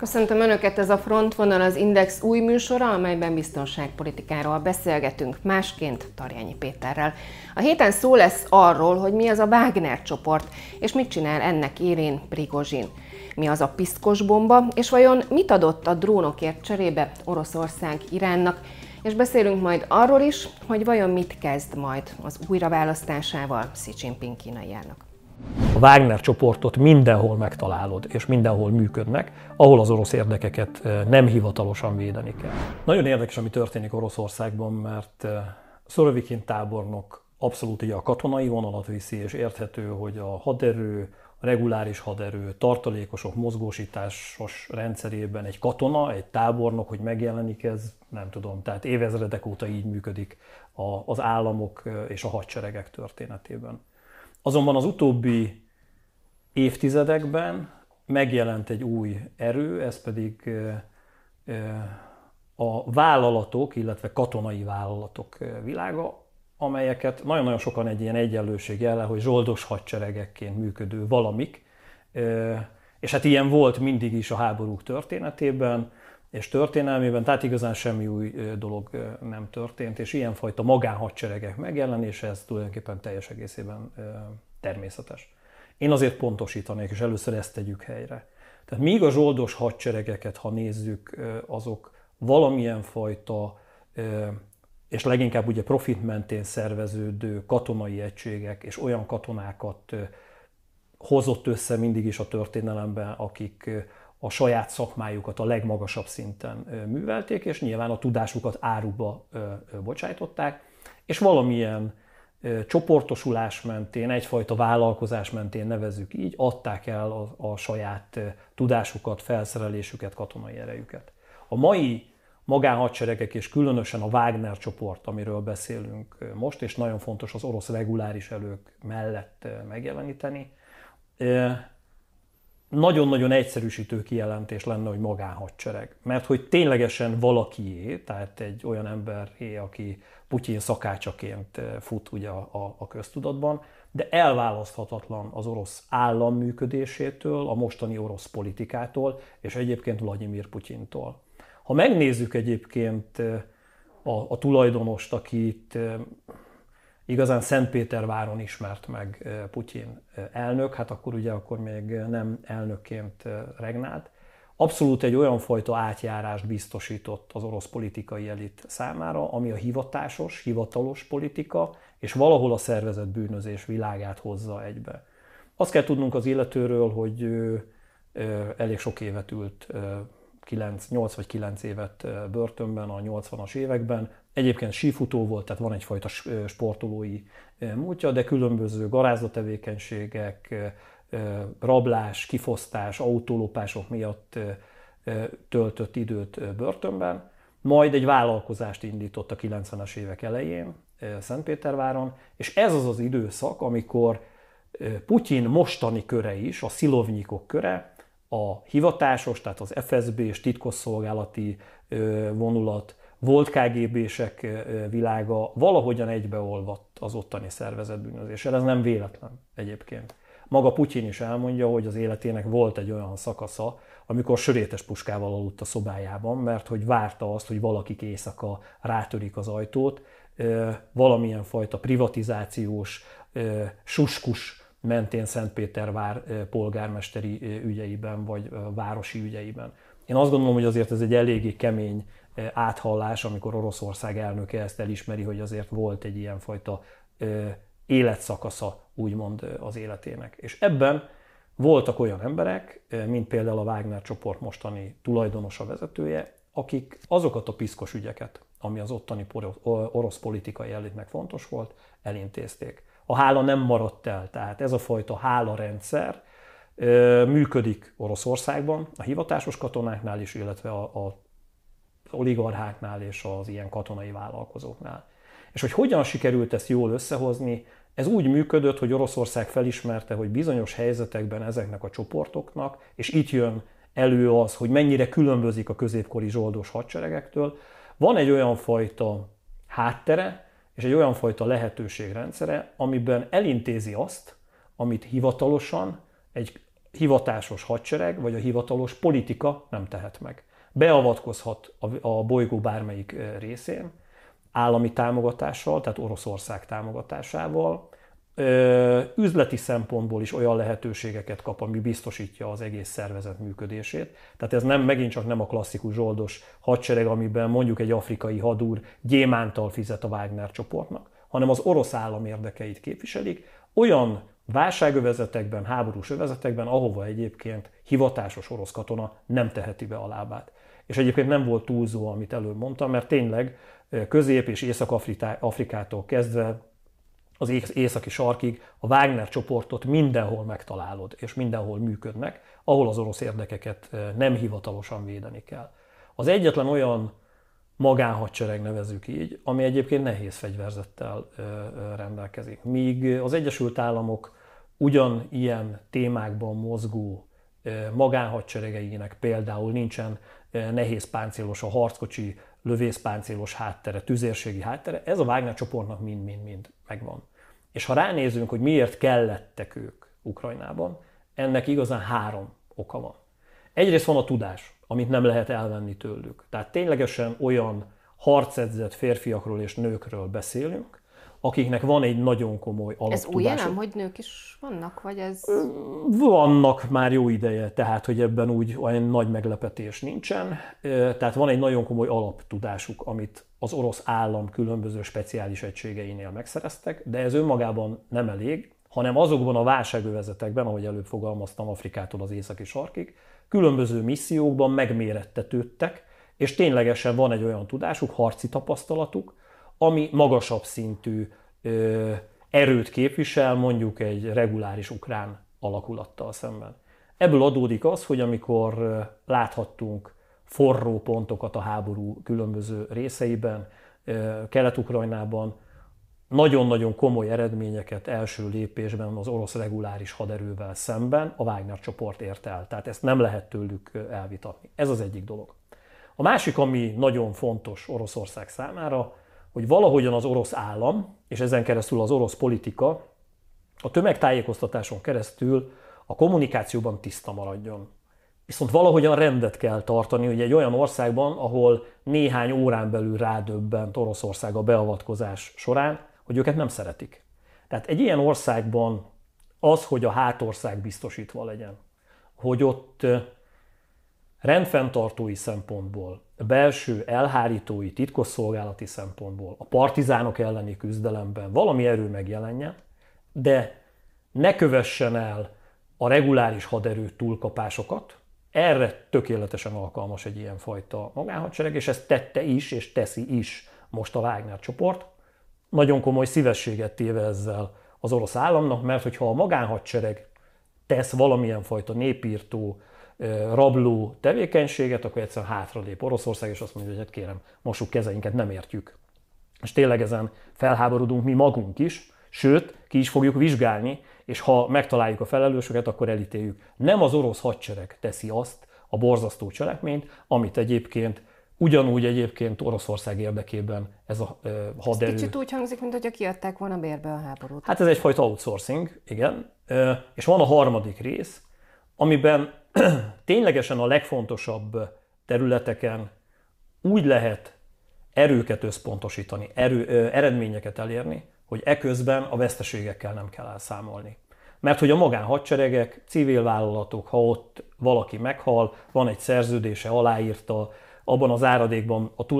Köszöntöm Önöket, ez a Frontvonal az Index új műsora, amelyben biztonságpolitikáról beszélgetünk, másként Tarjányi Péterrel. A héten szó lesz arról, hogy mi az a Wagner csoport, és mit csinál ennek érén Prigozsin. Mi az a piszkos bomba, és vajon mit adott a drónokért cserébe Oroszország Iránnak, és beszélünk majd arról is, hogy vajon mit kezd majd az újraválasztásával Xi Jinping kínai elnök. A Wagner csoportot mindenhol megtalálod, és mindenhol működnek, ahol az orosz érdekeket eh, nem hivatalosan védeni kell. Nagyon érdekes, ami történik Oroszországban, mert eh, Szorovikin tábornok abszolút ugye a katonai vonalat viszi, és érthető, hogy a haderő, a reguláris haderő, tartalékosok mozgósításos rendszerében egy katona, egy tábornok, hogy megjelenik, ez nem tudom, tehát évezredek óta így működik az államok eh, és a hadseregek történetében. Azonban az utóbbi évtizedekben megjelent egy új erő, ez pedig a vállalatok, illetve katonai vállalatok világa, amelyeket nagyon-nagyon sokan egy ilyen egyenlőség jele, hogy zsoldos hadseregekként működő valamik, és hát ilyen volt mindig is a háborúk történetében, és történelmében, tehát igazán semmi új dolog nem történt, és ilyenfajta magánhadseregek megjelenése, ez tulajdonképpen teljes egészében természetes. Én azért pontosítanék, és először ezt tegyük helyre. Tehát míg a zsoldos hadseregeket, ha nézzük, azok valamilyen fajta, és leginkább ugye profit mentén szerveződő katonai egységek, és olyan katonákat hozott össze mindig is a történelemben, akik a saját szakmájukat a legmagasabb szinten művelték, és nyilván a tudásukat áruba bocsájtották, és valamilyen csoportosulás mentén, egyfajta vállalkozás mentén nevezük így, adták el a, a saját tudásukat, felszerelésüket, katonai erejüket. A mai magánhadseregek és különösen a Wagner csoport, amiről beszélünk most, és nagyon fontos az orosz reguláris elők mellett megjeleníteni, nagyon-nagyon egyszerűsítő kijelentés lenne, hogy magánhadsereg. Mert hogy ténylegesen valakié, tehát egy olyan emberé, aki Putyin szakácsaként fut ugye a, a, a köztudatban, de elválaszthatatlan az orosz állam működésétől, a mostani orosz politikától, és egyébként Vladimir Putyintól. Ha megnézzük egyébként a, a tulajdonost, akit igazán Szentpéterváron ismert meg Putyin elnök, hát akkor ugye akkor még nem elnökként regnált. Abszolút egy olyan fajta átjárást biztosított az orosz politikai elit számára, ami a hivatásos, hivatalos politika, és valahol a szervezett bűnözés világát hozza egybe. Azt kell tudnunk az illetőről, hogy elég sok évet ült 9, 8 vagy 9 évet börtönben a 80-as években. Egyébként sífutó volt, tehát van egyfajta sportolói múltja, de különböző garázatevékenységek, rablás, kifosztás, autólopások miatt töltött időt börtönben. Majd egy vállalkozást indított a 90-es évek elején Szentpéterváron, és ez az az időszak, amikor Putyin mostani köre is, a szilovnyikok köre, a hivatásos, tehát az FSB és titkosszolgálati vonulat, volt KGB-sek világa valahogyan egybeolvadt az ottani szervezetbűnözéssel. Ez nem véletlen egyébként. Maga Putyin is elmondja, hogy az életének volt egy olyan szakasza, amikor sörétes puskával aludt a szobájában, mert hogy várta azt, hogy valakik éjszaka rátörik az ajtót, valamilyen fajta privatizációs, suskus mentén Szentpétervár polgármesteri ügyeiben, vagy városi ügyeiben. Én azt gondolom, hogy azért ez egy eléggé kemény áthallás, amikor Oroszország elnöke ezt elismeri, hogy azért volt egy ilyenfajta életszakasza, úgymond az életének. És ebben voltak olyan emberek, mint például a Wagner csoport mostani tulajdonosa, vezetője, akik azokat a piszkos ügyeket, ami az ottani orosz politikai elitnek fontos volt, elintézték. A hála nem maradt el, tehát ez a fajta hála rendszer működik Oroszországban, a hivatásos katonáknál is, illetve a, a oligarcháknál és az ilyen katonai vállalkozóknál. És hogy hogyan sikerült ezt jól összehozni, ez úgy működött, hogy Oroszország felismerte, hogy bizonyos helyzetekben ezeknek a csoportoknak, és itt jön elő az, hogy mennyire különbözik a középkori zsoldos hadseregektől, van egy olyan fajta háttere, és egy olyan fajta lehetőségrendszere, amiben elintézi azt, amit hivatalosan egy hivatásos hadsereg vagy a hivatalos politika nem tehet meg. Beavatkozhat a bolygó bármelyik részén, állami támogatással, tehát Oroszország támogatásával, üzleti szempontból is olyan lehetőségeket kap, ami biztosítja az egész szervezet működését. Tehát ez nem megint csak nem a klasszikus zsoldos hadsereg, amiben mondjuk egy afrikai hadúr gyémántal fizet a Wagner csoportnak, hanem az orosz állam érdekeit képviselik, olyan válságövezetekben, háborús övezetekben, ahova egyébként hivatásos orosz katona nem teheti be a lábát. És egyébként nem volt túlzó, amit előbb mondtam, mert tényleg Közép- és Észak-Afrikától kezdve az északi sarkig a Wagner csoportot mindenhol megtalálod, és mindenhol működnek, ahol az orosz érdekeket nem hivatalosan védeni kell. Az egyetlen olyan magánhadsereg nevezük így, ami egyébként nehéz fegyverzettel rendelkezik. Míg az Egyesült Államok ugyan ilyen témákban mozgó magánhadseregeinek például nincsen nehéz páncélos a harckocsi lövészpáncélos háttere, tüzérségi háttere, ez a Wagner csoportnak mind-mind-mind megvan. És ha ránézünk, hogy miért kellettek ők Ukrajnában, ennek igazán három oka van. Egyrészt van a tudás, amit nem lehet elvenni tőlük. Tehát ténylegesen olyan harcedzett férfiakról és nőkről beszélünk, akiknek van egy nagyon komoly alaptudása. Ez új nem, hogy nők is vannak, vagy ez... Vannak már jó ideje, tehát hogy ebben úgy olyan nagy meglepetés nincsen. Tehát van egy nagyon komoly alaptudásuk, amit az orosz állam különböző speciális egységeinél megszereztek, de ez önmagában nem elég, hanem azokban a válságövezetekben, ahogy előbb fogalmaztam, Afrikától az északi sarkig, különböző missziókban megmérettetődtek, és ténylegesen van egy olyan tudásuk, harci tapasztalatuk, ami magasabb szintű ö, erőt képvisel mondjuk egy reguláris ukrán alakulattal szemben. Ebből adódik az, hogy amikor láthattunk forró pontokat a háború különböző részeiben, Kelet-Ukrajnában, nagyon-nagyon komoly eredményeket első lépésben az orosz reguláris haderővel szemben a Wagner csoport ért el. Tehát ezt nem lehet tőlük elvitatni. Ez az egyik dolog. A másik, ami nagyon fontos Oroszország számára, hogy valahogyan az orosz állam, és ezen keresztül az orosz politika a tömegtájékoztatáson keresztül a kommunikációban tiszta maradjon. Viszont valahogyan rendet kell tartani, hogy egy olyan országban, ahol néhány órán belül rádöbbent Oroszország a beavatkozás során, hogy őket nem szeretik. Tehát egy ilyen országban az, hogy a hátország biztosítva legyen, hogy ott rendfenntartói szempontból, belső elhárítói, titkosszolgálati szempontból, a partizánok elleni küzdelemben valami erő megjelenjen, de ne kövessen el a reguláris haderő túlkapásokat, erre tökéletesen alkalmas egy ilyen fajta magánhadsereg, és ezt tette is, és teszi is most a Wagner csoport. Nagyon komoly szívességet téve ezzel az orosz államnak, mert hogyha a magánhadsereg tesz valamilyen fajta népírtó, rabló tevékenységet, akkor egyszerűen hátralép Oroszország, és azt mondja, hogy hát kérem, mosuk kezeinket, nem értjük. És tényleg ezen felháborodunk mi magunk is, sőt, ki is fogjuk vizsgálni, és ha megtaláljuk a felelősöket, akkor elítéljük. Nem az orosz hadsereg teszi azt a borzasztó cselekményt, amit egyébként ugyanúgy egyébként Oroszország érdekében ez a uh, haderő. Ez kicsit úgy hangzik, mintha kiadták volna bérbe a háborút. Hát ez egyfajta outsourcing, igen. És van a harmadik rész, amiben ténylegesen a legfontosabb területeken úgy lehet erőket összpontosítani, erő, eredményeket elérni, hogy eközben a veszteségekkel nem kell elszámolni. Mert hogy a magánhadseregek, civil vállalatok, ha ott valaki meghal, van egy szerződése, aláírta, abban az áradékban a,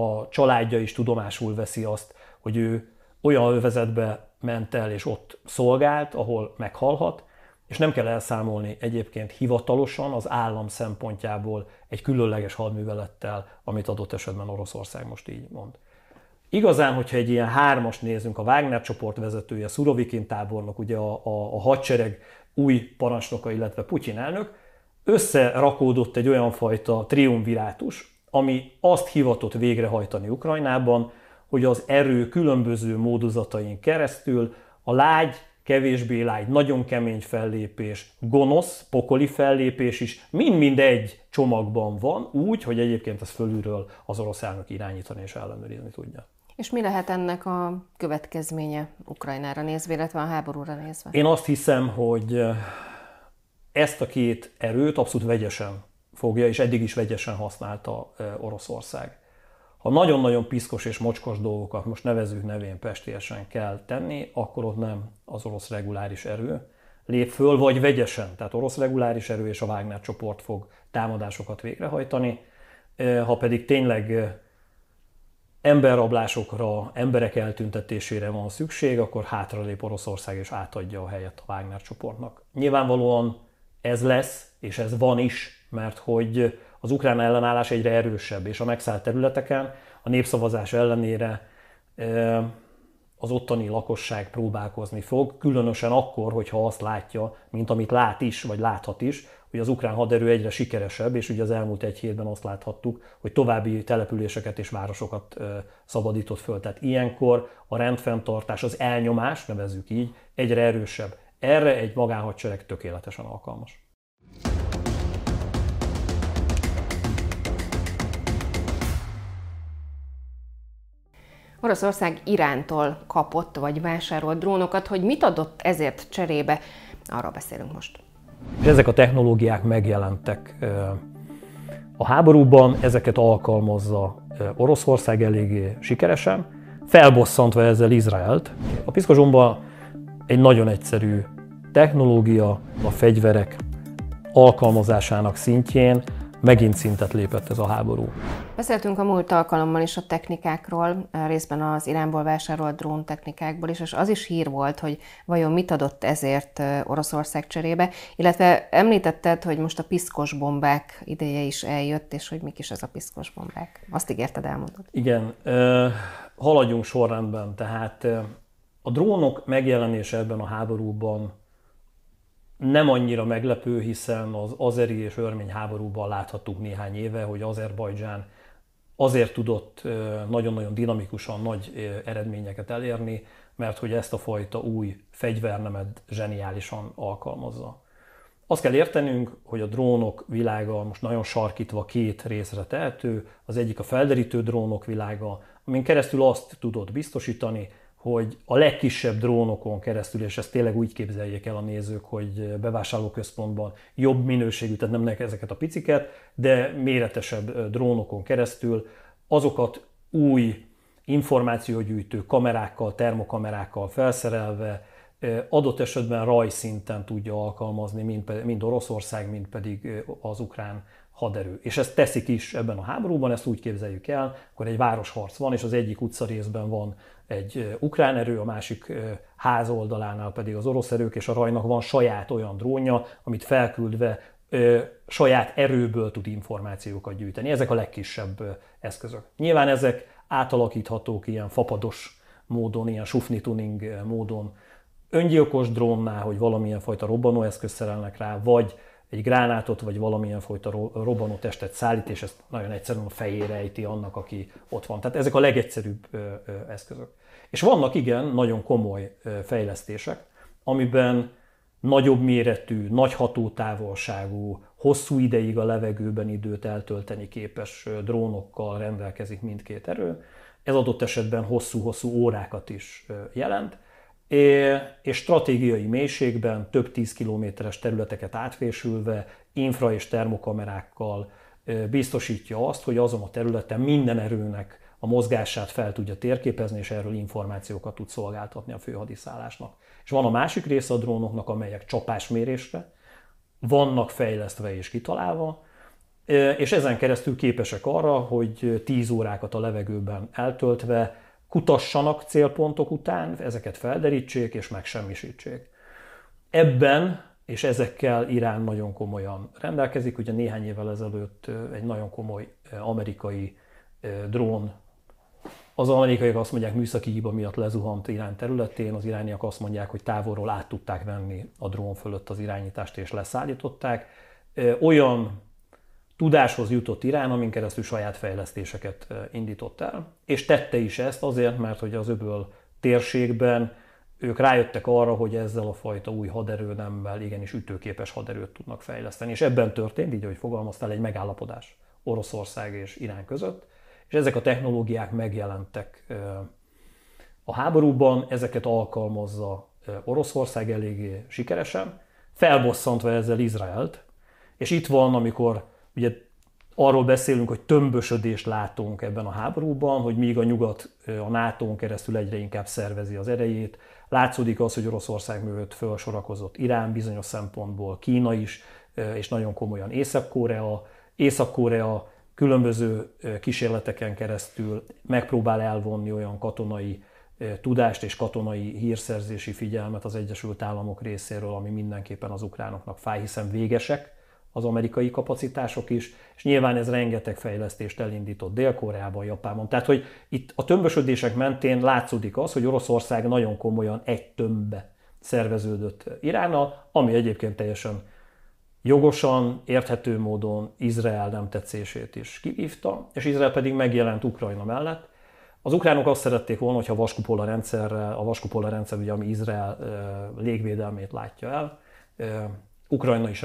a családja is tudomásul veszi azt, hogy ő olyan övezetbe ment el és ott szolgált, ahol meghalhat, és nem kell elszámolni egyébként hivatalosan az állam szempontjából egy különleges hadművelettel, amit adott esetben Oroszország most így mond. Igazán, hogyha egy ilyen hármas nézünk, a Wagner csoport vezetője, Szurovikin tábornok, ugye a, a, a hadsereg új parancsnoka, illetve Putyin elnök, összerakódott egy olyan fajta triumvirátus, ami azt hivatott végrehajtani Ukrajnában, hogy az erő különböző módozatain keresztül a lágy, kevésbé lágy, nagyon kemény fellépés, gonosz, pokoli fellépés is mind-mind egy csomagban van, úgy, hogy egyébként ez fölülről az orosz elnök irányítani és ellenőrizni tudja. És mi lehet ennek a következménye Ukrajnára nézve, illetve a háborúra nézve? Én azt hiszem, hogy ezt a két erőt abszolút vegyesen fogja, és eddig is vegyesen használta Oroszország. Ha nagyon-nagyon piszkos és mocskos dolgokat, most nevezük nevén pestiesen kell tenni, akkor ott nem az orosz reguláris erő lép föl, vagy vegyesen. Tehát orosz reguláris erő és a Wagner csoport fog támadásokat végrehajtani. Ha pedig tényleg emberrablásokra, emberek eltüntetésére van szükség, akkor hátralép Oroszország és átadja a helyet a Wagner csoportnak. Nyilvánvalóan ez lesz, és ez van is, mert hogy az ukrán ellenállás egyre erősebb, és a megszállt területeken a népszavazás ellenére az ottani lakosság próbálkozni fog, különösen akkor, hogyha azt látja, mint amit lát is, vagy láthat is, hogy az ukrán haderő egyre sikeresebb, és ugye az elmúlt egy hétben azt láthattuk, hogy további településeket és városokat szabadított föl. Tehát ilyenkor a rendfenntartás, az elnyomás, nevezzük így, egyre erősebb. Erre egy magánhadsereg tökéletesen alkalmas. Oroszország Irántól kapott vagy vásárolt drónokat, hogy mit adott ezért cserébe, arról beszélünk most. Ezek a technológiák megjelentek a háborúban, ezeket alkalmazza Oroszország eléggé sikeresen, felbosszantva ezzel Izraelt. A piszkozsomba egy nagyon egyszerű technológia a fegyverek alkalmazásának szintjén megint szintet lépett ez a háború. Beszéltünk a múlt alkalommal is a technikákról, részben az Iránból vásárolt drón technikákból is, és az is hír volt, hogy vajon mit adott ezért Oroszország cserébe, illetve említetted, hogy most a piszkos bombák ideje is eljött, és hogy mik is ez a piszkos bombák. Azt ígérted, elmondod. Igen, haladjunk sorrendben, tehát a drónok megjelenése ebben a háborúban nem annyira meglepő, hiszen az azeri és örmény háborúban láthattuk néhány éve, hogy Azerbajdzsán azért tudott nagyon-nagyon dinamikusan nagy eredményeket elérni, mert hogy ezt a fajta új fegyvernemet zseniálisan alkalmazza. Azt kell értenünk, hogy a drónok világa most nagyon sarkítva két részre tehető. Az egyik a felderítő drónok világa, amin keresztül azt tudod biztosítani, hogy a legkisebb drónokon keresztül, és ezt tényleg úgy képzeljék el a nézők, hogy bevásárlóközpontban jobb minőségű, tehát nem ezeket a piciket, de méretesebb drónokon keresztül azokat új információgyűjtő kamerákkal, termokamerákkal felszerelve, adott esetben rajszinten tudja alkalmazni mind, mind Oroszország, mind pedig az ukrán haderő. És ezt teszik is ebben a háborúban, ezt úgy képzeljük el, akkor egy városharc van, és az egyik utca részben van egy ukrán erő, a másik ház oldalánál pedig az orosz erők, és a rajnak van saját olyan drónja, amit felküldve saját erőből tud információkat gyűjteni. Ezek a legkisebb eszközök. Nyilván ezek átalakíthatók ilyen fapados módon, ilyen sufni tuning módon, öngyilkos drónnál, hogy valamilyen fajta robbanóeszköz szerelnek rá, vagy egy gránátot, vagy valamilyen fajta robbanó testet szállít, és ezt nagyon egyszerűen a fejére ejti annak, aki ott van. Tehát ezek a legegyszerűbb eszközök. És vannak igen nagyon komoly fejlesztések, amiben nagyobb méretű, nagy hatótávolságú, hosszú ideig a levegőben időt eltölteni képes drónokkal rendelkezik mindkét erő. Ez adott esetben hosszú-hosszú órákat is jelent, és stratégiai mélységben több tíz kilométeres területeket átfésülve infra- és termokamerákkal biztosítja azt, hogy azon a területen minden erőnek a mozgását fel tudja térképezni, és erről információkat tud szolgáltatni a főhadiszállásnak. És van a másik része a drónoknak, amelyek csapásmérésre vannak fejlesztve és kitalálva, és ezen keresztül képesek arra, hogy 10 órákat a levegőben eltöltve kutassanak célpontok után, ezeket felderítsék és megsemmisítsék. Ebben és ezekkel Irán nagyon komolyan rendelkezik. Ugye néhány évvel ezelőtt egy nagyon komoly amerikai drón az amerikaiak azt mondják, műszaki hiba miatt lezuhant Irán területén, az irániak azt mondják, hogy távolról át tudták venni a drón fölött az irányítást és leszállították. Olyan tudáshoz jutott Irán, amin keresztül saját fejlesztéseket indított el, és tette is ezt azért, mert hogy az öböl térségben ők rájöttek arra, hogy ezzel a fajta új haderőnemmel igenis ütőképes haderőt tudnak fejleszteni. És ebben történt, így ahogy fogalmaztál, egy megállapodás Oroszország és Irán között, és ezek a technológiák megjelentek a háborúban, ezeket alkalmazza Oroszország eléggé sikeresen, felbosszantva ezzel Izraelt, és itt van, amikor ugye arról beszélünk, hogy tömbösödést látunk ebben a háborúban, hogy míg a nyugat a nato keresztül egyre inkább szervezi az erejét, látszódik az, hogy Oroszország mögött felsorakozott Irán bizonyos szempontból, Kína is, és nagyon komolyan Észak-Korea. Észak-Korea különböző kísérleteken keresztül megpróbál elvonni olyan katonai tudást és katonai hírszerzési figyelmet az Egyesült Államok részéről, ami mindenképpen az ukránoknak fáj, hiszen végesek az amerikai kapacitások is, és nyilván ez rengeteg fejlesztést elindított Dél-Koreában, Japánban. Tehát, hogy itt a tömbösödések mentén látszódik az, hogy Oroszország nagyon komolyan egy tömbbe szerveződött Iránnal, ami egyébként teljesen jogosan, érthető módon Izrael nem tetszését is kivívta, és Izrael pedig megjelent Ukrajna mellett. Az ukránok azt szerették volna, hogyha vaskupola rendszerrel, a vaskupola rendszer, ugye, ami Izrael légvédelmét látja el, Ukrajna is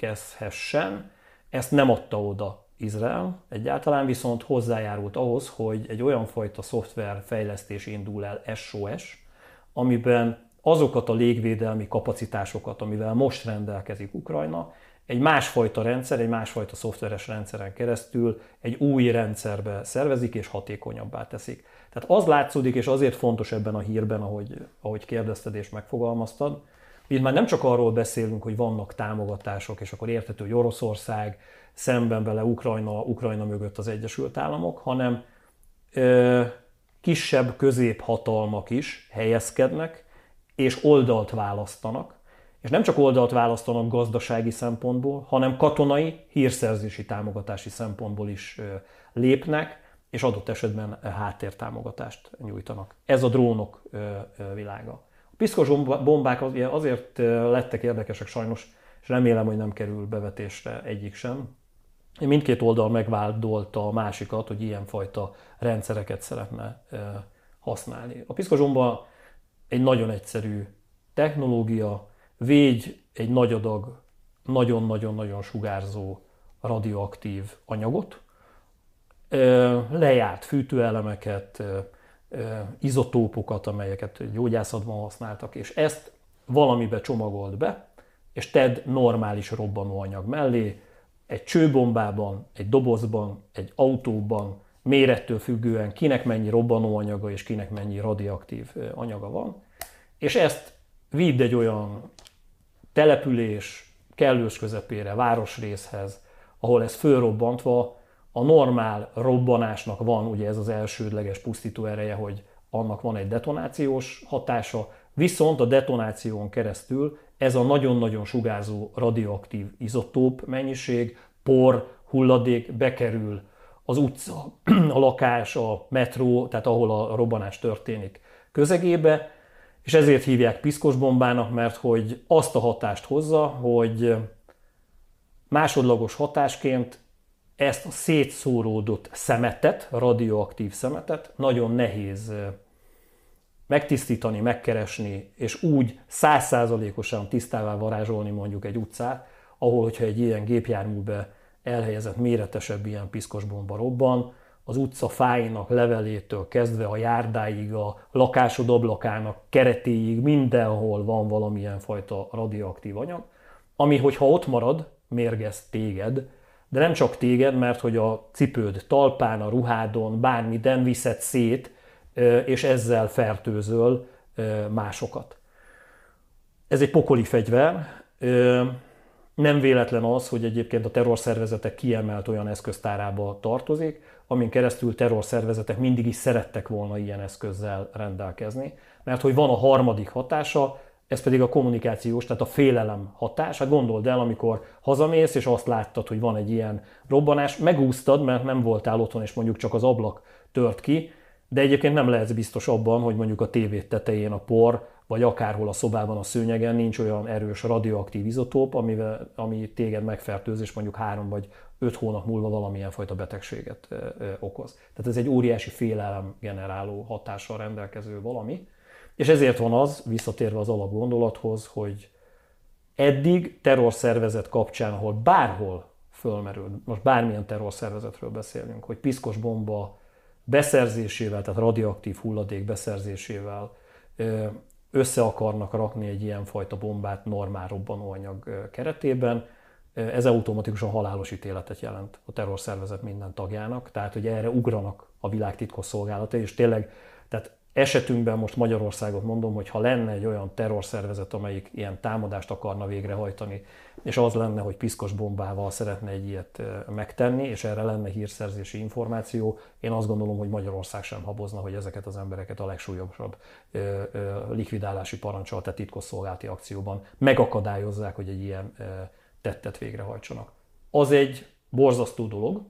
rendelkezhessen. Ezt nem adta oda Izrael egyáltalán, viszont hozzájárult ahhoz, hogy egy olyan fajta szoftver fejlesztés indul el SOS, amiben azokat a légvédelmi kapacitásokat, amivel most rendelkezik Ukrajna, egy másfajta rendszer, egy másfajta szoftveres rendszeren keresztül egy új rendszerbe szervezik és hatékonyabbá teszik. Tehát az látszódik, és azért fontos ebben a hírben, ahogy, ahogy kérdezted és megfogalmaztad, itt már nem csak arról beszélünk, hogy vannak támogatások, és akkor érthető, hogy Oroszország szemben vele Ukrajna, Ukrajna mögött az Egyesült Államok, hanem ö, kisebb középhatalmak is helyezkednek, és oldalt választanak, és nem csak oldalt választanak gazdasági szempontból, hanem katonai, hírszerzési támogatási szempontból is lépnek, és adott esetben háttértámogatást nyújtanak. Ez a drónok világa. Piszkos bombák azért lettek érdekesek sajnos, és remélem, hogy nem kerül bevetésre egyik sem. Mindkét oldal megvádolta a másikat, hogy ilyenfajta rendszereket szeretne használni. A piszkos bomba egy nagyon egyszerű technológia, védj egy nagy adag, nagyon-nagyon-nagyon sugárzó radioaktív anyagot, lejárt fűtőelemeket, izotópokat, amelyeket gyógyászatban használtak, és ezt valamibe csomagolt be, és tedd normális robbanóanyag mellé, egy csőbombában, egy dobozban, egy autóban, mérettől függően kinek mennyi robbanóanyaga és kinek mennyi radioaktív anyaga van, és ezt vidd egy olyan település kellős közepére, városrészhez, ahol ez fölrobbantva, a normál robbanásnak van ugye ez az elsődleges pusztító ereje, hogy annak van egy detonációs hatása, viszont a detonáción keresztül ez a nagyon-nagyon sugárzó radioaktív izotóp mennyiség, por, hulladék bekerül az utca, a lakás, a metró, tehát ahol a robbanás történik közegébe, és ezért hívják piszkos bombának, mert hogy azt a hatást hozza, hogy másodlagos hatásként ezt a szétszóródott szemetet, radioaktív szemetet nagyon nehéz megtisztítani, megkeresni, és úgy százszázalékosan tisztává varázsolni mondjuk egy utcát, ahol, hogyha egy ilyen gépjárműbe elhelyezett méretesebb ilyen piszkos bomba robban, az utca fáinak levelétől kezdve a járdáig, a lakásod ablakának keretéig, mindenhol van valamilyen fajta radioaktív anyag, ami, hogyha ott marad, mérgez téged, de nem csak téged, mert hogy a cipőd talpán, a ruhádon, bármiden viszed szét, és ezzel fertőzöl másokat. Ez egy pokoli fegyver, nem véletlen az, hogy egyébként a terrorszervezetek kiemelt olyan eszköztárába tartozik, amin keresztül terrorszervezetek mindig is szerettek volna ilyen eszközzel rendelkezni, mert hogy van a harmadik hatása, ez pedig a kommunikációs, tehát a félelem hatás. Hát gondold el, amikor hazamész, és azt láttad, hogy van egy ilyen robbanás, megúsztad, mert nem voltál otthon, és mondjuk csak az ablak tört ki, de egyébként nem lehetsz biztos abban, hogy mondjuk a tévét tetején a por, vagy akárhol a szobában a szőnyegen nincs olyan erős radioaktív izotóp, amivel, ami téged megfertőz, és mondjuk három vagy öt hónap múlva valamilyen fajta betegséget okoz. Tehát ez egy óriási félelem generáló hatással rendelkező valami. És ezért van az, visszatérve az alapgondolathoz, hogy eddig terrorszervezet kapcsán, ahol bárhol fölmerül, most bármilyen terrorszervezetről beszélünk, hogy piszkos bomba beszerzésével, tehát radioaktív hulladék beszerzésével össze akarnak rakni egy ilyen fajta bombát normál robbanóanyag keretében, ez automatikusan halálos ítéletet jelent a terrorszervezet minden tagjának, tehát hogy erre ugranak a világ titkosszolgálata, és tényleg, tehát esetünkben most Magyarországot mondom, hogy ha lenne egy olyan terrorszervezet, amelyik ilyen támadást akarna végrehajtani, és az lenne, hogy piszkos bombával szeretne egy ilyet megtenni, és erre lenne hírszerzési információ, én azt gondolom, hogy Magyarország sem habozna, hogy ezeket az embereket a legsúlyosabb likvidálási parancsal, tehát titkosszolgálati akcióban megakadályozzák, hogy egy ilyen tettet végrehajtsanak. Az egy borzasztó dolog,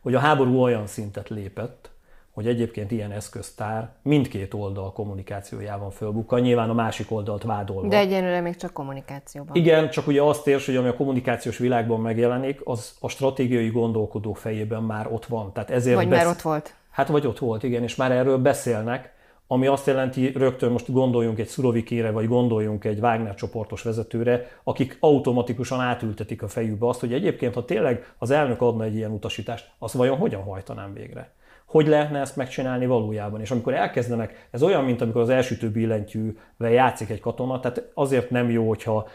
hogy a háború olyan szintet lépett, hogy egyébként ilyen eszköztár mindkét oldal kommunikációjában fölbukkan, nyilván a másik oldalt vádolva. De egyenlőre még csak kommunikációban. Igen, csak ugye azt érts, hogy ami a kommunikációs világban megjelenik, az a stratégiai gondolkodók fejében már ott van. Tehát ezért vagy besz... már ott volt. Hát vagy ott volt, igen, és már erről beszélnek, ami azt jelenti, rögtön most gondoljunk egy Szurovikére, vagy gondoljunk egy Wagner csoportos vezetőre, akik automatikusan átültetik a fejükbe azt, hogy egyébként, ha tényleg az elnök adna egy ilyen utasítást, azt vajon hogyan hajtanám végre? Hogy lehetne ezt megcsinálni valójában? És amikor elkezdenek, ez olyan, mint amikor az elsütő billentyűvel játszik egy katona, tehát azért nem jó, hogyha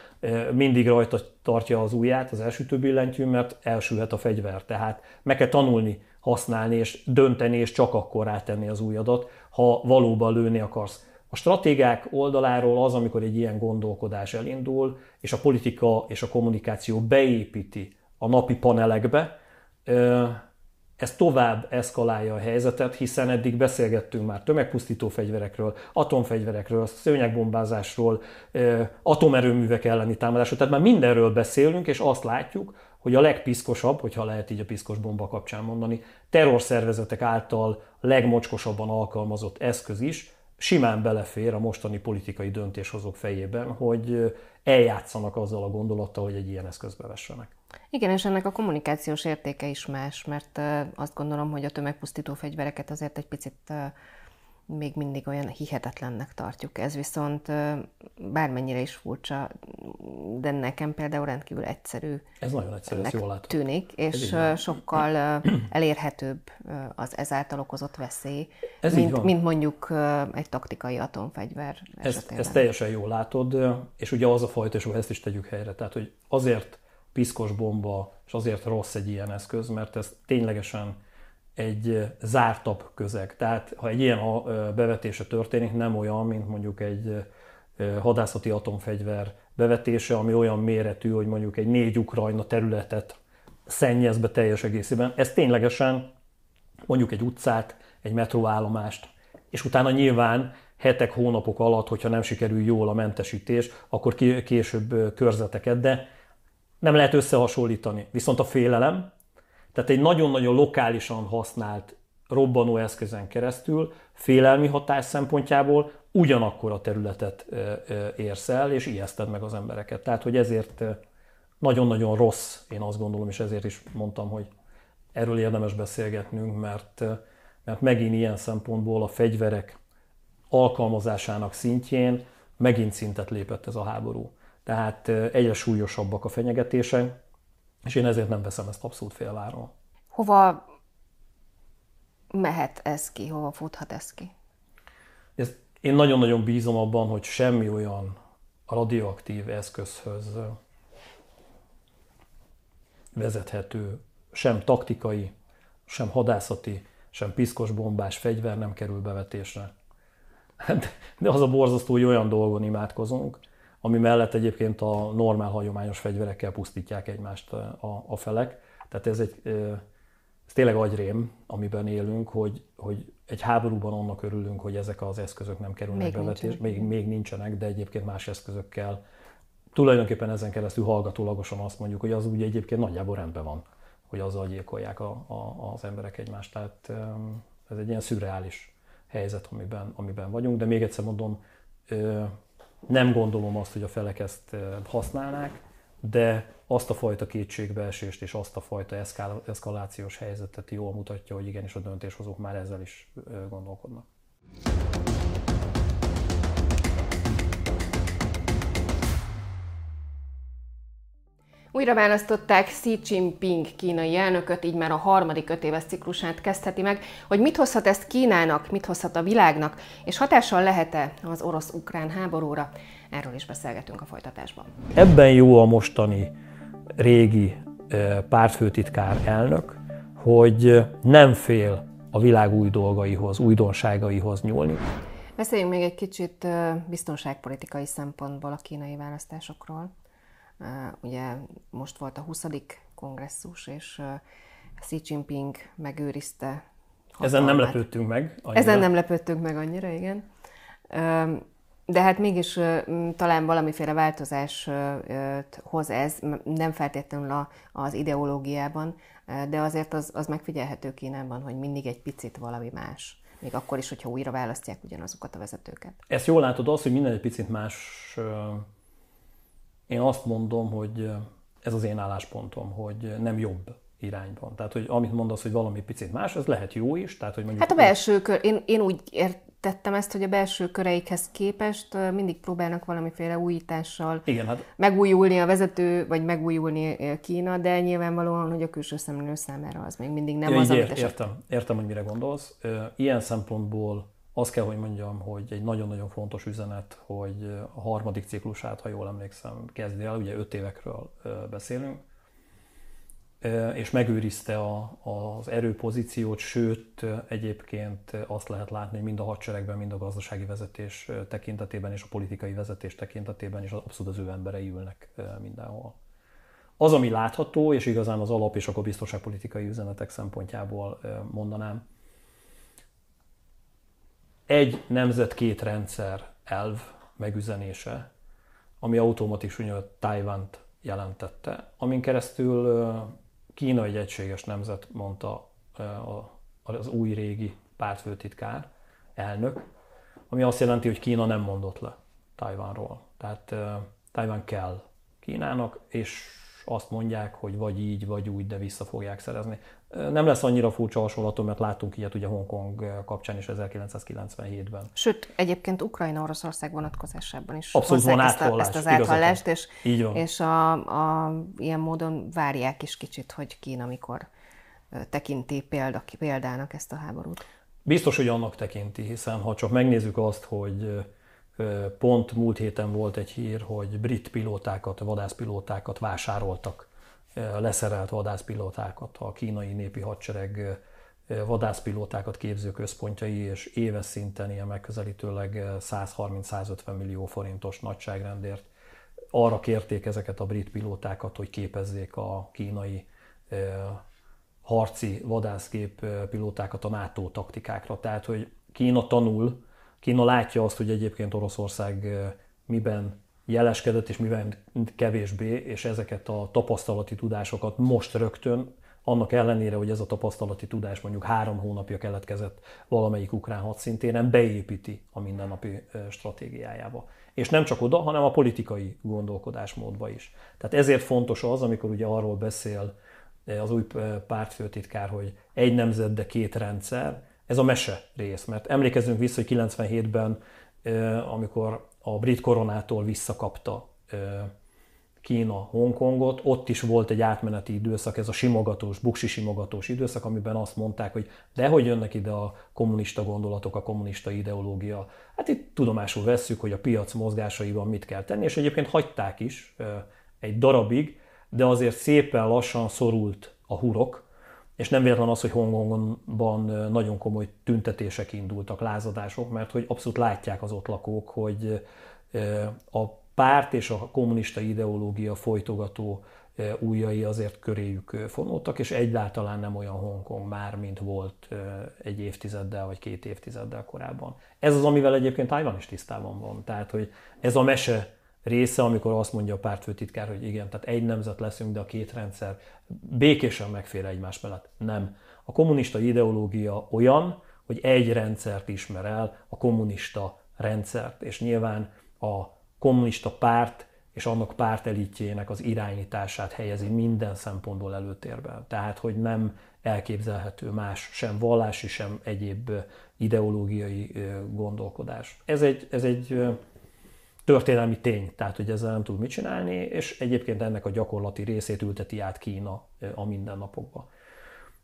mindig rajta tartja az ujját az elsütő billentyű, mert elsülhet a fegyver. Tehát meg kell tanulni használni és dönteni, és csak akkor rátenni az ujjadat, ha valóban lőni akarsz. A stratégák oldaláról az, amikor egy ilyen gondolkodás elindul, és a politika és a kommunikáció beépíti a napi panelekbe, ez tovább eszkalálja a helyzetet, hiszen eddig beszélgettünk már tömegpusztító fegyverekről, atomfegyverekről, szőnyegbombázásról, atomerőművek elleni támadásról, tehát már mindenről beszélünk, és azt látjuk, hogy a legpiszkosabb, hogyha lehet így a piszkos bomba kapcsán mondani, terrorszervezetek által legmocskosabban alkalmazott eszköz is simán belefér a mostani politikai döntéshozók fejében, hogy eljátszanak azzal a gondolattal, hogy egy ilyen eszközbe vessenek. Igen, és ennek a kommunikációs értéke is más, mert azt gondolom, hogy a tömegpusztító fegyvereket azért egy picit még mindig olyan hihetetlennek tartjuk. Ez viszont bármennyire is furcsa, de nekem például rendkívül egyszerű. Ez nagyon egyszerű, ezt jól látod. Tűnik, és sokkal elérhetőbb az ezáltal okozott veszély, ez mint, mint mondjuk egy taktikai atomfegyver ezt, ezt teljesen jól látod, és ugye az a fajta, és ezt is tegyük helyre, tehát hogy azért piszkos bomba, és azért rossz egy ilyen eszköz, mert ez ténylegesen egy zártabb közeg. Tehát ha egy ilyen bevetése történik, nem olyan, mint mondjuk egy hadászati atomfegyver bevetése, ami olyan méretű, hogy mondjuk egy négy Ukrajna területet szennyez be teljes egészében. Ez ténylegesen mondjuk egy utcát, egy metróállomást, és utána nyilván hetek, hónapok alatt, hogyha nem sikerül jól a mentesítés, akkor később körzeteket, de nem lehet összehasonlítani. Viszont a félelem, tehát egy nagyon-nagyon lokálisan használt robbanó eszközen keresztül félelmi hatás szempontjából ugyanakkor a területet érsz el, és ijeszted meg az embereket. Tehát, hogy ezért nagyon-nagyon rossz, én azt gondolom, és ezért is mondtam, hogy erről érdemes beszélgetnünk, mert, mert megint ilyen szempontból a fegyverek alkalmazásának szintjén megint szintet lépett ez a háború. Tehát egyre súlyosabbak a fenyegetések, és én ezért nem veszem ezt abszolút félváról. Hova mehet ez ki, hova futhat ez ki? Ez, én nagyon-nagyon bízom abban, hogy semmi olyan radioaktív eszközhöz vezethető, sem taktikai, sem hadászati, sem piszkos bombás fegyver nem kerül bevetésre. De az a borzasztó, hogy olyan dolgon imádkozunk, ami mellett egyébként a normál hagyományos fegyverekkel pusztítják egymást a, a felek. Tehát ez egy ez tényleg agyrém, amiben élünk, hogy, hogy egy háborúban annak örülünk, hogy ezek az eszközök nem kerülnek még bevetésre, még, még nincsenek, de egyébként más eszközökkel tulajdonképpen ezen keresztül hallgatólagosan azt mondjuk, hogy az ugye egyébként nagyjából rendben van, hogy azzal gyilkolják a, a, az emberek egymást. Tehát ez egy ilyen szürreális helyzet, amiben, amiben vagyunk, de még egyszer mondom, nem gondolom azt, hogy a felek ezt használnák, de azt a fajta kétségbeesést és azt a fajta eszkalációs helyzetet jól mutatja, hogy igenis a döntéshozók már ezzel is gondolkodnak. Újra választották Xi Jinping kínai elnököt, így már a harmadik öt éves ciklusát kezdheti meg. Hogy mit hozhat ezt Kínának, mit hozhat a világnak, és hatással lehet-e az orosz-ukrán háborúra? Erről is beszélgetünk a folytatásban. Ebben jó a mostani régi pártfőtitkár elnök, hogy nem fél a világ új dolgaihoz, újdonságaihoz nyúlni. Beszéljünk még egy kicsit biztonságpolitikai szempontból a kínai választásokról. Ugye most volt a 20. kongresszus, és Xi Jinping megőrizte hatalmát. Ezen nem lepődtünk meg annyira. Ezen nem lepődtünk meg annyira, igen. De hát mégis talán valamiféle változás hoz ez, nem feltétlenül az ideológiában, de azért az, az megfigyelhető Kínában, hogy mindig egy picit valami más. Még akkor is, hogyha újra választják ugyanazokat a vezetőket. Ezt jól látod az, hogy minden egy picit más én azt mondom, hogy ez az én álláspontom, hogy nem jobb irányban. Tehát, hogy amit mondasz, hogy valami picit más, ez lehet jó is. Tehát, hogy mondjuk hát a belső kör, én, én úgy értettem ezt, hogy a belső köreikhez képest mindig próbálnak valamiféle újítással Igen, hát... megújulni a vezető, vagy megújulni Kína, de nyilvánvalóan, hogy a külső szemlélő számára az még mindig nem ja, az, ér, értem, értem, hogy mire gondolsz. Ilyen szempontból azt kell, hogy mondjam, hogy egy nagyon-nagyon fontos üzenet, hogy a harmadik ciklusát, ha jól emlékszem, kezdi el, ugye öt évekről beszélünk, és megőrizte a, az erőpozíciót, sőt egyébként azt lehet látni, hogy mind a hadseregben, mind a gazdasági vezetés tekintetében és a politikai vezetés tekintetében is abszolút az ő emberei ülnek mindenhol. Az, ami látható, és igazán az alap és akkor biztonságpolitikai üzenetek szempontjából mondanám, egy nemzet két rendszer elv megüzenése, ami automatikusan Tájvánt jelentette, amin keresztül Kína egy egységes nemzet, mondta az új régi pártfőtitkár, elnök, ami azt jelenti, hogy Kína nem mondott le Tajvánról. Tehát Tajván kell Kínának, és azt mondják, hogy vagy így, vagy úgy, de vissza fogják szerezni. Nem lesz annyira furcsa hasonlatom, mert láttunk ilyet ugye Hongkong kapcsán is 1997-ben. Sőt, egyébként Ukrajna-Oroszország vonatkozásában is Abszolút van ezt, a, ezt az áthallást, és, Így van. és a, a, ilyen módon várják is kicsit, hogy Kína mikor tekinti példa, példának ezt a háborút. Biztos, hogy annak tekinti, hiszen ha csak megnézzük azt, hogy pont múlt héten volt egy hír, hogy brit pilótákat, vadászpilótákat vásároltak leszerelt vadászpilótákat, a kínai népi hadsereg vadászpilótákat képző központjai, és éves szinten ilyen megközelítőleg 130-150 millió forintos nagyságrendért arra kérték ezeket a brit pilótákat, hogy képezzék a kínai harci vadászgép pilótákat a NATO taktikákra. Tehát, hogy Kína tanul, Kína látja azt, hogy egyébként Oroszország miben jeleskedett, és mivel kevésbé, és ezeket a tapasztalati tudásokat most rögtön, annak ellenére, hogy ez a tapasztalati tudás mondjuk három hónapja keletkezett valamelyik ukrán hadszintéren, beépíti a mindennapi stratégiájába. És nem csak oda, hanem a politikai gondolkodásmódba is. Tehát ezért fontos az, amikor ugye arról beszél az új pártfőtitkár, hogy egy nemzet, de két rendszer, ez a mese rész. Mert emlékezzünk vissza, hogy 97-ben, amikor a brit koronától visszakapta Kína Hongkongot, ott is volt egy átmeneti időszak, ez a simogatós, buksi simogatós időszak, amiben azt mondták, hogy dehogy jönnek ide a kommunista gondolatok, a kommunista ideológia. Hát itt tudomásul vesszük, hogy a piac mozgásaiban mit kell tenni, és egyébként hagyták is egy darabig, de azért szépen lassan szorult a hurok, és nem véletlen az, hogy Hongkongban nagyon komoly tüntetések indultak, lázadások, mert hogy abszolút látják az ott lakók, hogy a párt és a kommunista ideológia folytogató újai azért köréjük fonódtak, és egyáltalán nem olyan Hongkong már, mint volt egy évtizeddel vagy két évtizeddel korábban. Ez az, amivel egyébként Taiwan is tisztában van. Tehát, hogy ez a mese része, amikor azt mondja a pártfőtitkár, hogy igen, tehát egy nemzet leszünk, de a két rendszer békésen megfér egymás mellett. Nem. A kommunista ideológia olyan, hogy egy rendszert ismer el, a kommunista rendszert, és nyilván a kommunista párt és annak pártelitjének az irányítását helyezi minden szempontból előtérben. Tehát, hogy nem elképzelhető más, sem vallási, sem egyéb ideológiai gondolkodás. Ez egy, ez egy történelmi tény, tehát hogy ezzel nem tud mit csinálni, és egyébként ennek a gyakorlati részét ülteti át Kína a mindennapokba.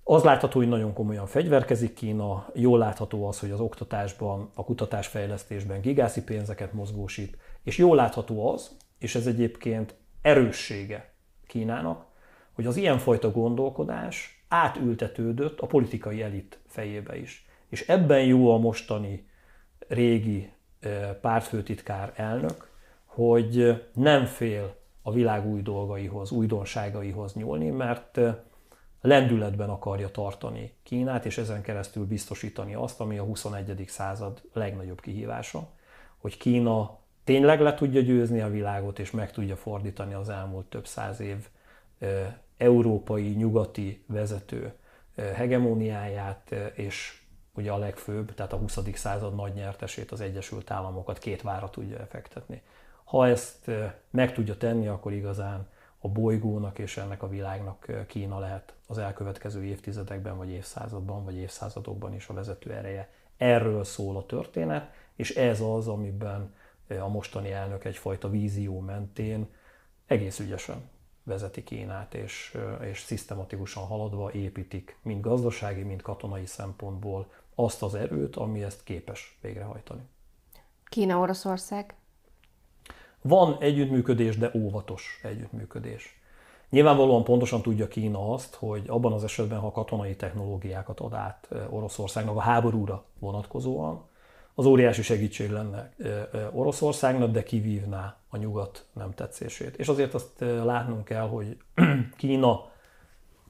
Az látható, hogy nagyon komolyan fegyverkezik Kína, jól látható az, hogy az oktatásban, a kutatásfejlesztésben gigászi pénzeket mozgósít, és jól látható az, és ez egyébként erőssége Kínának, hogy az ilyenfajta gondolkodás átültetődött a politikai elit fejébe is. És ebben jó a mostani régi pártfőtitkár elnök, hogy nem fél a világ új dolgaihoz, újdonságaihoz nyúlni, mert lendületben akarja tartani Kínát, és ezen keresztül biztosítani azt, ami a 21. század legnagyobb kihívása, hogy Kína tényleg le tudja győzni a világot, és meg tudja fordítani az elmúlt több száz év európai, nyugati vezető hegemóniáját, és ugye a legfőbb, tehát a 20. század nagy nyertesét, az Egyesült Államokat két vára tudja effektetni. Ha ezt meg tudja tenni, akkor igazán a bolygónak és ennek a világnak Kína lehet az elkövetkező évtizedekben, vagy évszázadban, vagy évszázadokban is a vezető ereje. Erről szól a történet, és ez az, amiben a mostani elnök egyfajta vízió mentén egész ügyesen vezeti Kínát, és, és szisztematikusan haladva építik mind gazdasági, mind katonai szempontból azt az erőt, ami ezt képes végrehajtani. Kína-Oroszország? Van együttműködés, de óvatos együttműködés. Nyilvánvalóan pontosan tudja Kína azt, hogy abban az esetben, ha katonai technológiákat ad át Oroszországnak a háborúra vonatkozóan, az óriási segítség lenne Oroszországnak, de kivívná a nyugat nem tetszését. És azért azt látnunk kell, hogy Kína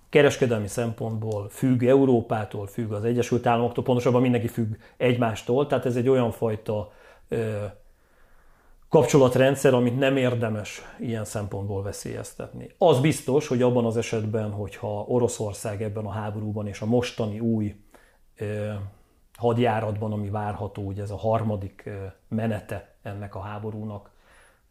kereskedelmi szempontból függ Európától, függ az Egyesült Államoktól, pontosabban mindenki függ egymástól, tehát ez egy olyan fajta kapcsolatrendszer, amit nem érdemes ilyen szempontból veszélyeztetni. Az biztos, hogy abban az esetben, hogyha Oroszország ebben a háborúban és a mostani új hadjáratban, ami várható, hogy ez a harmadik menete ennek a háborúnak,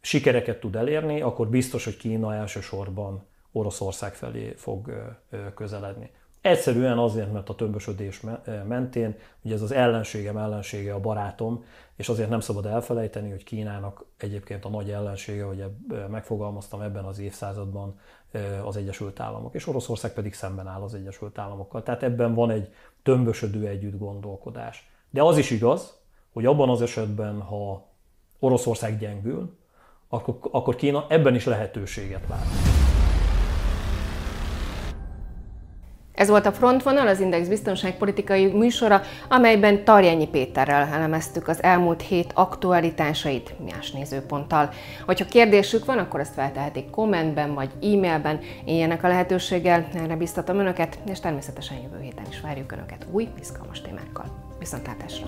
sikereket tud elérni, akkor biztos, hogy Kína elsősorban Oroszország felé fog közeledni. Egyszerűen azért, mert a tömbösödés mentén, ugye ez az ellenségem ellensége a barátom, és azért nem szabad elfelejteni, hogy Kínának egyébként a nagy ellensége, hogy megfogalmaztam ebben az évszázadban az Egyesült Államok, és Oroszország pedig szemben áll az Egyesült Államokkal. Tehát ebben van egy tömbösödő együtt gondolkodás. De az is igaz, hogy abban az esetben, ha Oroszország gyengül, akkor, akkor Kína ebben is lehetőséget lát. Ez volt a Frontvonal, az Index biztonságpolitikai műsora, amelyben Tarjányi Péterrel elemeztük az elmúlt hét aktualitásait más nézőponttal. Hogyha kérdésük van, akkor ezt feltehetik kommentben vagy e-mailben. Éljenek a lehetőséggel, erre biztatom Önöket, és természetesen jövő héten is várjuk Önöket új, izgalmas témákkal. Viszontlátásra!